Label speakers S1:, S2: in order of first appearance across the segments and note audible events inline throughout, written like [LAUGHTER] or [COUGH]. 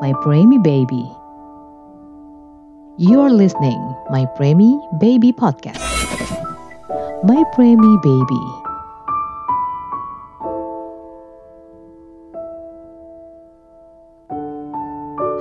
S1: my preemie baby. You're listening my preemie baby podcast. My preemie baby.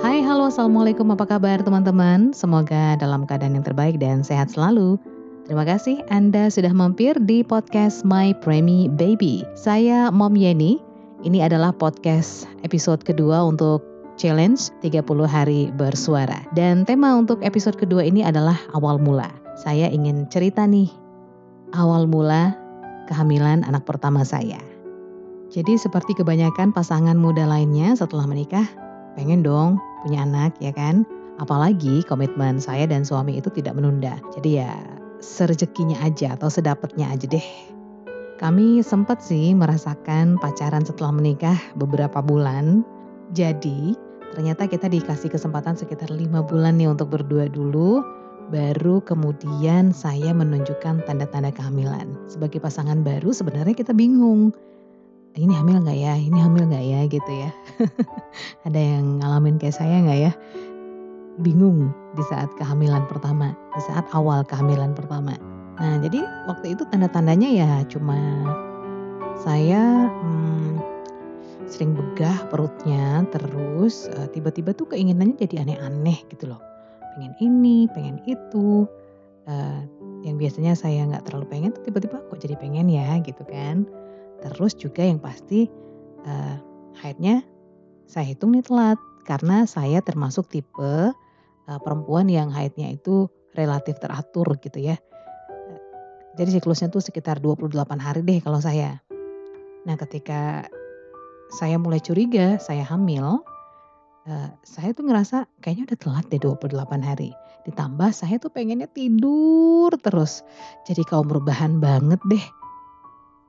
S1: Hai, halo, assalamualaikum. Apa kabar, teman-teman? Semoga dalam keadaan yang terbaik dan sehat selalu. Terima kasih Anda sudah mampir di podcast My Preemie Baby. Saya Mom Yeni. Ini adalah podcast episode kedua untuk challenge 30 hari bersuara. Dan tema untuk episode kedua ini adalah awal mula. Saya ingin cerita nih awal mula kehamilan anak pertama saya. Jadi seperti kebanyakan pasangan muda lainnya setelah menikah, pengen dong punya anak ya kan? Apalagi komitmen saya dan suami itu tidak menunda. Jadi ya serezekinya aja atau sedapatnya aja deh. Kami sempat sih merasakan pacaran setelah menikah beberapa bulan. Jadi ternyata kita dikasih kesempatan sekitar lima bulan nih untuk berdua dulu. Baru kemudian saya menunjukkan tanda-tanda kehamilan. Sebagai pasangan baru sebenarnya kita bingung. Ini hamil nggak ya? Ini hamil nggak ya? Gitu ya. [LAUGHS] Ada yang ngalamin kayak saya nggak ya? bingung di saat kehamilan pertama, di saat awal kehamilan pertama. Nah, jadi waktu itu tanda-tandanya ya cuma saya hmm, sering begah perutnya, terus uh, tiba-tiba tuh keinginannya jadi aneh-aneh gitu loh. Pengen ini, pengen itu. Uh, yang biasanya saya nggak terlalu pengen, tiba-tiba kok jadi pengen ya gitu kan. Terus juga yang pasti uh, haidnya saya hitung nih telat karena saya termasuk tipe perempuan yang haidnya itu relatif teratur gitu ya. Jadi siklusnya tuh sekitar 28 hari deh kalau saya. Nah ketika saya mulai curiga saya hamil, uh, saya tuh ngerasa kayaknya udah telat deh 28 hari. Ditambah saya tuh pengennya tidur terus. Jadi kaum rebahan banget deh.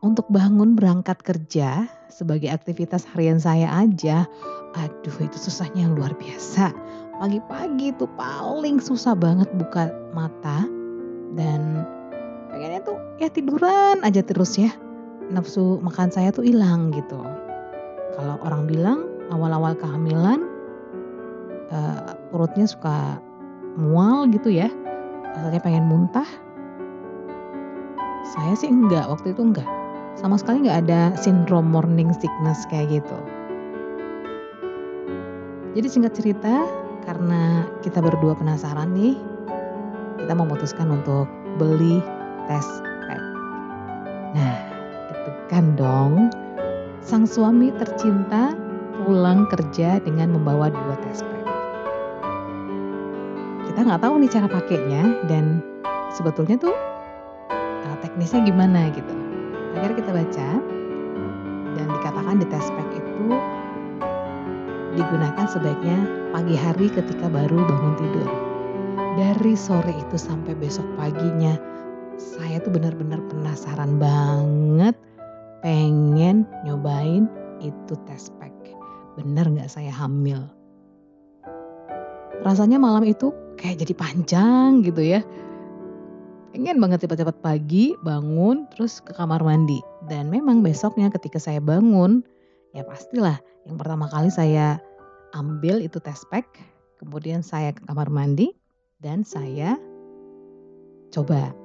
S1: Untuk bangun berangkat kerja sebagai aktivitas harian saya aja, aduh itu susahnya luar biasa pagi-pagi tuh paling susah banget buka mata dan pengennya tuh ya tiduran aja terus ya nafsu makan saya tuh hilang gitu kalau orang bilang awal-awal kehamilan uh, perutnya suka mual gitu ya rasanya pengen muntah saya sih enggak waktu itu enggak sama sekali enggak ada sindrom morning sickness kayak gitu jadi singkat cerita karena kita berdua penasaran nih, kita memutuskan untuk beli tes pack. Nah, ditekan dong. Sang suami tercinta pulang kerja dengan membawa dua tes pack. Kita nggak tahu nih cara pakainya dan sebetulnya tuh uh, teknisnya gimana gitu. Akhirnya kita baca dan dikatakan di tes pack itu digunakan sebaiknya pagi hari ketika baru bangun tidur. Dari sore itu sampai besok paginya, saya tuh benar-benar penasaran banget pengen nyobain itu tes pack. Bener gak saya hamil? Rasanya malam itu kayak jadi panjang gitu ya. Pengen banget cepat-cepat pagi bangun terus ke kamar mandi. Dan memang besoknya ketika saya bangun ya pastilah yang pertama kali saya ambil itu test pack, kemudian saya ke kamar mandi dan saya coba.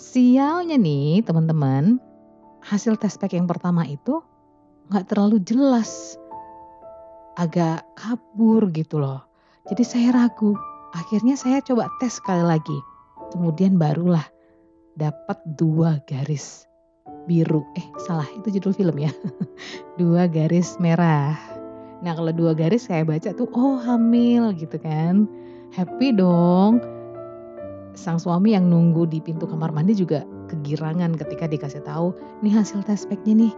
S1: Sialnya nih teman-teman, hasil test pack yang pertama itu nggak terlalu jelas, agak kabur gitu loh. Jadi saya ragu. Akhirnya saya coba tes sekali lagi. Kemudian barulah dapat dua garis biru. Eh salah itu judul film ya. [LAUGHS] dua garis merah. Nah kalau dua garis saya baca tuh oh hamil gitu kan. Happy dong. Sang suami yang nunggu di pintu kamar mandi juga kegirangan ketika dikasih tahu nih hasil tes packnya nih.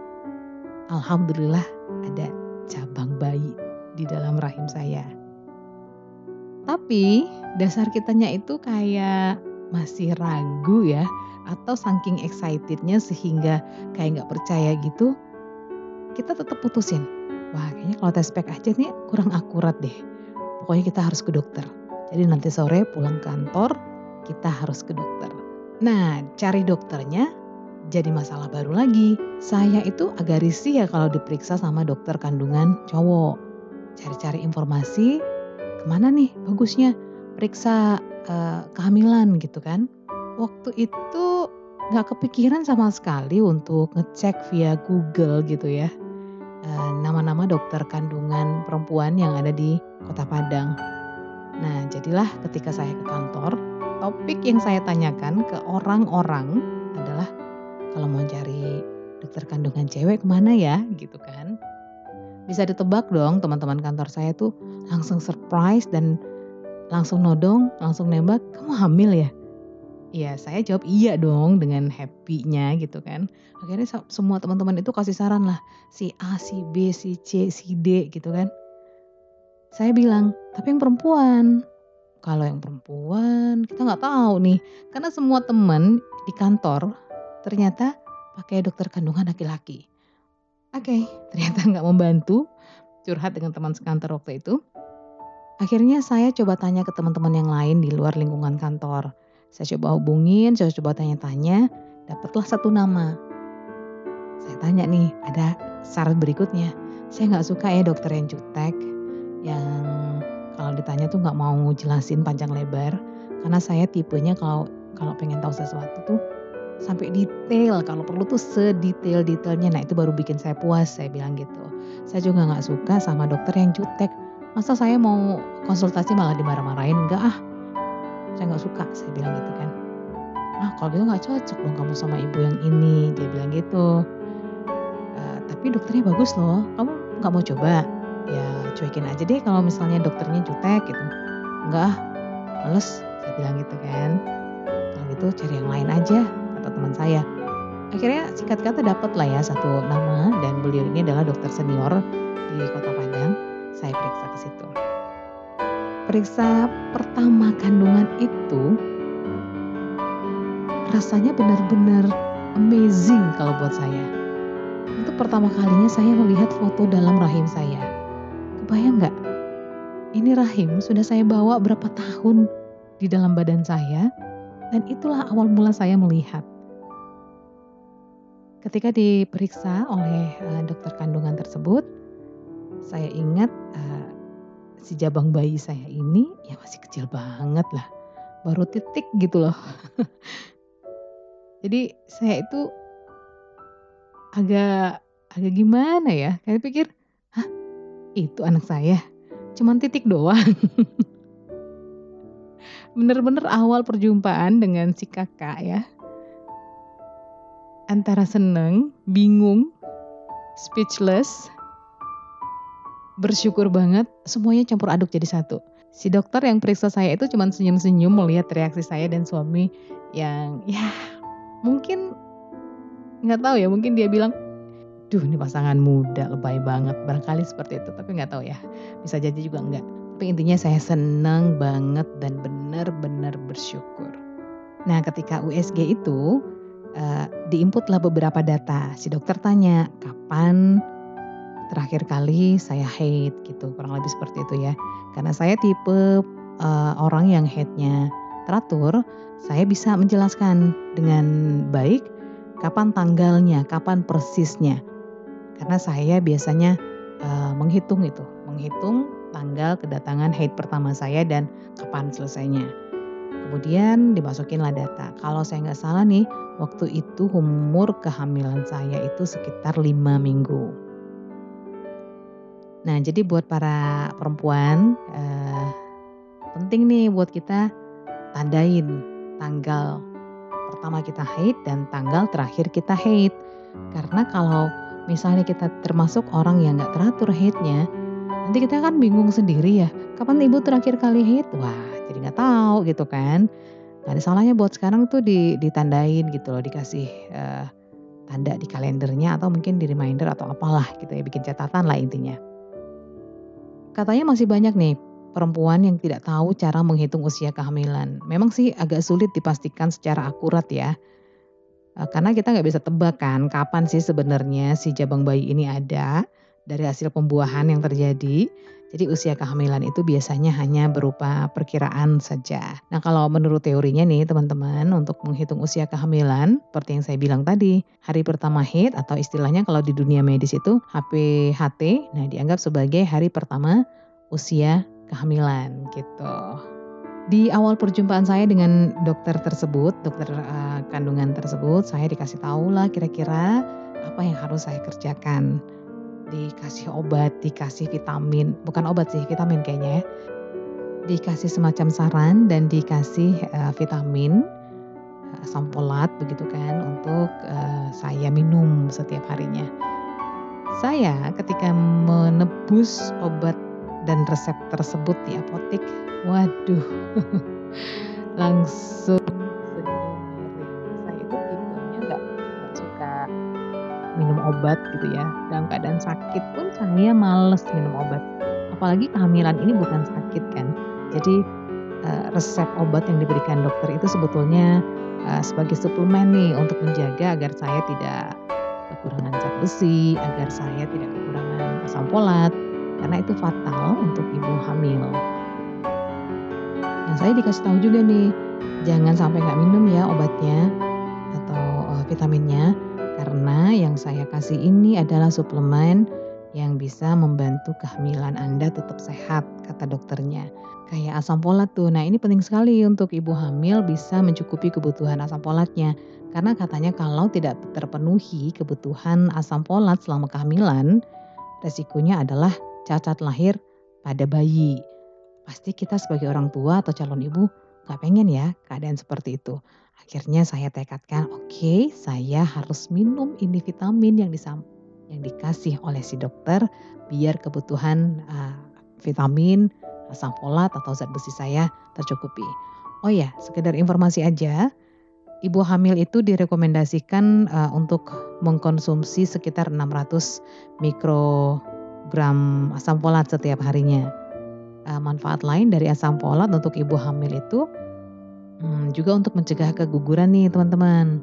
S1: Alhamdulillah ada cabang bayi di dalam rahim saya. Tapi dasar kitanya itu kayak masih ragu ya atau saking excitednya sehingga kayak nggak percaya gitu, kita tetap putusin. Wah kayaknya kalau tes pack aja nih kurang akurat deh. Pokoknya kita harus ke dokter. Jadi nanti sore pulang kantor kita harus ke dokter. Nah cari dokternya jadi masalah baru lagi. Saya itu agak risih ya kalau diperiksa sama dokter kandungan cowok. Cari-cari informasi, ke mana nih bagusnya periksa uh, kehamilan gitu kan. Waktu itu nggak kepikiran sama sekali untuk ngecek via Google gitu ya. Eh, nama-nama dokter kandungan perempuan yang ada di kota Padang. Nah jadilah ketika saya ke kantor, topik yang saya tanyakan ke orang-orang adalah kalau mau cari dokter kandungan cewek ke mana ya gitu kan. Bisa ditebak dong teman-teman kantor saya tuh langsung surprise dan langsung nodong, langsung nembak, kamu hamil ya? Iya, saya jawab iya dong dengan happy-nya gitu kan. Akhirnya semua teman-teman itu kasih saran lah, si A, si B, si C, si D gitu kan. Saya bilang, tapi yang perempuan. Kalau yang perempuan kita nggak tahu nih, karena semua teman di kantor ternyata pakai dokter kandungan laki-laki. Oke, okay, ternyata [LAUGHS] nggak membantu curhat dengan teman sekantor waktu itu. Akhirnya saya coba tanya ke teman-teman yang lain di luar lingkungan kantor saya coba hubungin, saya coba tanya-tanya, dapatlah satu nama. Saya tanya nih, ada syarat berikutnya. Saya nggak suka ya dokter yang jutek, yang kalau ditanya tuh nggak mau jelasin panjang lebar. Karena saya tipenya kalau kalau pengen tahu sesuatu tuh sampai detail. Kalau perlu tuh sedetail detailnya nah itu baru bikin saya puas saya bilang gitu. Saya juga nggak suka sama dokter yang jutek. Masa saya mau konsultasi malah dimarah-marahin? Enggak ah. Saya nggak suka saya bilang gitu kan. Ah kalau gitu nggak cocok dong kamu sama ibu yang ini dia bilang gitu. E, tapi dokternya bagus loh. Kamu nggak mau coba? Ya cuekin aja deh kalau misalnya dokternya jutek gitu. Enggak males saya bilang gitu kan. Kalau gitu cari yang lain aja kata teman saya. Akhirnya singkat kata dapat lah ya satu nama dan beliau ini adalah dokter senior di kota Padang. Saya periksa ke situ. Periksa pertama kandungan itu rasanya benar-benar amazing kalau buat saya. Untuk pertama kalinya saya melihat foto dalam rahim saya. Kebayang nggak? Ini rahim sudah saya bawa berapa tahun di dalam badan saya dan itulah awal mula saya melihat. Ketika diperiksa oleh uh, dokter kandungan tersebut, saya ingat uh, si jabang bayi saya ini ya masih kecil banget lah. Baru titik gitu loh. [LAUGHS] Jadi saya itu agak agak gimana ya? Kayak pikir, itu anak saya? Cuman titik doang. [LAUGHS] Bener-bener awal perjumpaan dengan si kakak ya. Antara seneng, bingung, speechless, bersyukur banget semuanya campur aduk jadi satu. Si dokter yang periksa saya itu cuma senyum-senyum melihat reaksi saya dan suami yang ya mungkin nggak tahu ya mungkin dia bilang duh ini pasangan muda lebay banget. Barangkali seperti itu tapi nggak tahu ya. Bisa jadi juga enggak tapi intinya saya senang banget dan benar-benar bersyukur. Nah ketika USG itu uh, diinputlah beberapa data. Si dokter tanya kapan terakhir kali saya hate? Gitu kurang lebih seperti itu ya. Karena saya tipe uh, orang yang hate-nya teratur saya bisa menjelaskan dengan baik kapan tanggalnya kapan persisnya karena saya biasanya uh, menghitung itu menghitung tanggal kedatangan hate pertama saya dan kapan selesainya. Kemudian dimasukinlah data. Kalau saya nggak salah nih waktu itu umur kehamilan saya itu sekitar lima minggu. Nah, jadi buat para perempuan eh, penting nih buat kita tandain tanggal pertama kita haid dan tanggal terakhir kita haid. Karena kalau misalnya kita termasuk orang yang nggak teratur haidnya, nanti kita kan bingung sendiri ya. Kapan ibu terakhir kali haid? Wah, jadi nggak tahu gitu kan. Ada salahnya buat sekarang tuh ditandain gitu loh, dikasih uh, tanda di kalendernya atau mungkin di reminder atau apalah gitu ya, bikin catatan lah intinya. Katanya masih banyak nih perempuan yang tidak tahu cara menghitung usia kehamilan. Memang sih agak sulit dipastikan secara akurat ya. Eh, karena kita nggak bisa tebak kan kapan sih sebenarnya si jabang bayi ini ada dari hasil pembuahan yang terjadi. Jadi usia kehamilan itu biasanya hanya berupa perkiraan saja. Nah kalau menurut teorinya nih teman-teman untuk menghitung usia kehamilan seperti yang saya bilang tadi hari pertama haid atau istilahnya kalau di dunia medis itu HPHT nah dianggap sebagai hari pertama usia kehamilan gitu. Di awal perjumpaan saya dengan dokter tersebut, dokter uh, kandungan tersebut, saya dikasih tahu lah kira-kira apa yang harus saya kerjakan dikasih obat, dikasih vitamin, bukan obat sih, vitamin kayaknya ya. Dikasih semacam saran dan dikasih uh, vitamin uh, sampolat begitu kan untuk uh, saya minum setiap harinya. Saya ketika menebus obat dan resep tersebut di apotek, waduh, [LAUGHS] langsung minum obat gitu ya. Dalam keadaan sakit pun saya males minum obat. Apalagi kehamilan ini bukan sakit kan. Jadi uh, resep obat yang diberikan dokter itu sebetulnya uh, sebagai suplemen nih untuk menjaga agar saya tidak kekurangan zat besi, agar saya tidak kekurangan asam folat karena itu fatal untuk ibu hamil. Nah saya dikasih tahu juga nih, jangan sampai nggak minum ya obatnya atau uh, vitaminnya karena yang saya kasih ini adalah suplemen yang bisa membantu kehamilan Anda tetap sehat, kata dokternya. Kayak asam folat tuh. Nah, ini penting sekali untuk ibu hamil bisa mencukupi kebutuhan asam folatnya. Karena katanya kalau tidak terpenuhi kebutuhan asam folat selama kehamilan, resikonya adalah cacat lahir pada bayi. Pasti kita sebagai orang tua atau calon ibu gak pengen ya keadaan seperti itu. Akhirnya saya tekadkan, oke, okay, saya harus minum ini vitamin yang disam yang dikasih oleh si dokter biar kebutuhan uh, vitamin, asam folat atau zat besi saya tercukupi. Oh ya, sekedar informasi aja, ibu hamil itu direkomendasikan uh, untuk mengkonsumsi sekitar 600 mikrogram asam folat setiap harinya. Uh, manfaat lain dari asam folat untuk ibu hamil itu Hmm, juga untuk mencegah keguguran nih teman-teman.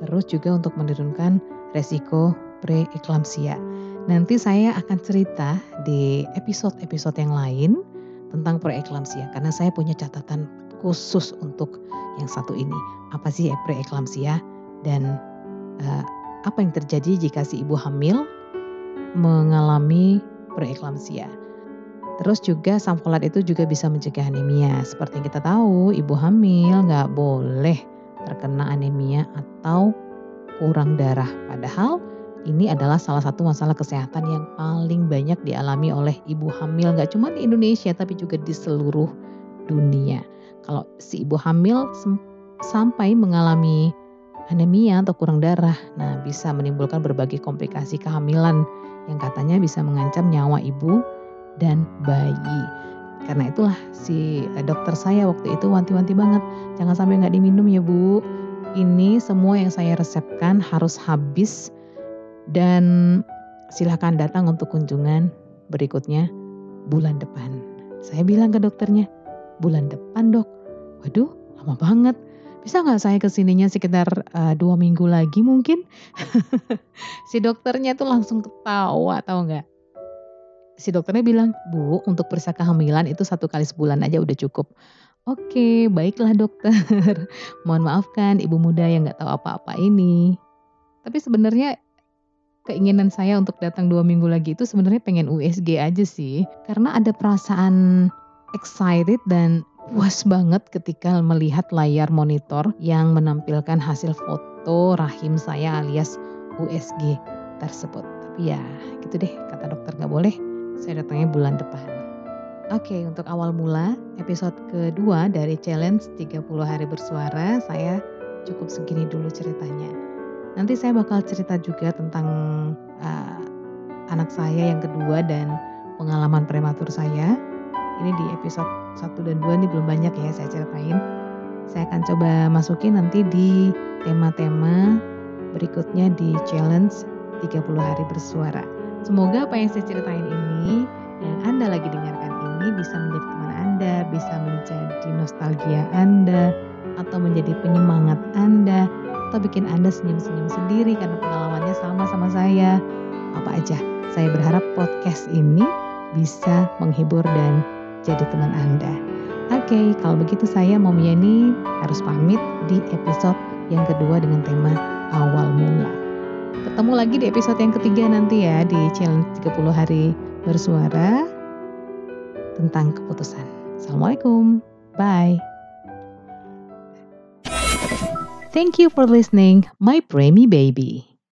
S1: Terus juga untuk menurunkan resiko preeklamsia. Nanti saya akan cerita di episode-episode yang lain tentang preeklamsia karena saya punya catatan khusus untuk yang satu ini. Apa sih preeklamsia dan uh, apa yang terjadi jika si ibu hamil mengalami preeklamsia? Terus juga asam folat itu juga bisa mencegah anemia. Seperti yang kita tahu, ibu hamil nggak boleh terkena anemia atau kurang darah. Padahal ini adalah salah satu masalah kesehatan yang paling banyak dialami oleh ibu hamil nggak cuma di Indonesia tapi juga di seluruh dunia. Kalau si ibu hamil sampai mengalami anemia atau kurang darah, nah bisa menimbulkan berbagai komplikasi kehamilan yang katanya bisa mengancam nyawa ibu dan bayi. Karena itulah si eh, dokter saya waktu itu wanti-wanti banget, jangan sampai nggak diminum ya bu. Ini semua yang saya resepkan harus habis dan silahkan datang untuk kunjungan berikutnya bulan depan. Saya bilang ke dokternya, bulan depan dok. Waduh, lama banget. Bisa nggak saya ke sininya sekitar uh, dua minggu lagi mungkin? [LAUGHS] si dokternya tuh langsung ketawa, tahu nggak? si dokternya bilang, Bu, untuk periksa kehamilan itu satu kali sebulan aja udah cukup. Oke, baiklah dokter. [LAUGHS] Mohon maafkan ibu muda yang gak tahu apa-apa ini. Tapi sebenarnya keinginan saya untuk datang dua minggu lagi itu sebenarnya pengen USG aja sih. Karena ada perasaan excited dan puas banget ketika melihat layar monitor yang menampilkan hasil foto rahim saya alias USG tersebut. Tapi ya gitu deh kata dokter gak boleh saya datangnya bulan depan. Oke, untuk awal mula episode kedua dari challenge 30 hari bersuara, saya cukup segini dulu ceritanya. Nanti saya bakal cerita juga tentang uh, anak saya yang kedua dan pengalaman prematur saya. Ini di episode 1 dan 2 ini belum banyak ya saya ceritain. Saya akan coba masukin nanti di tema-tema berikutnya di challenge 30 hari bersuara. Semoga apa yang saya ceritain ini yang Anda lagi dengarkan ini bisa menjadi teman Anda, bisa menjadi nostalgia Anda, atau menjadi penyemangat Anda, atau bikin Anda senyum-senyum sendiri karena pengalamannya sama sama saya. Apa aja, saya berharap podcast ini bisa menghibur dan jadi teman Anda. Oke, kalau begitu saya Mom Yani harus pamit di episode yang kedua dengan tema awal mula. Ketemu lagi di episode yang ketiga nanti ya di challenge 30 hari bersuara tentang keputusan. Assalamualaikum. Bye. Thank you for listening, my preemie baby.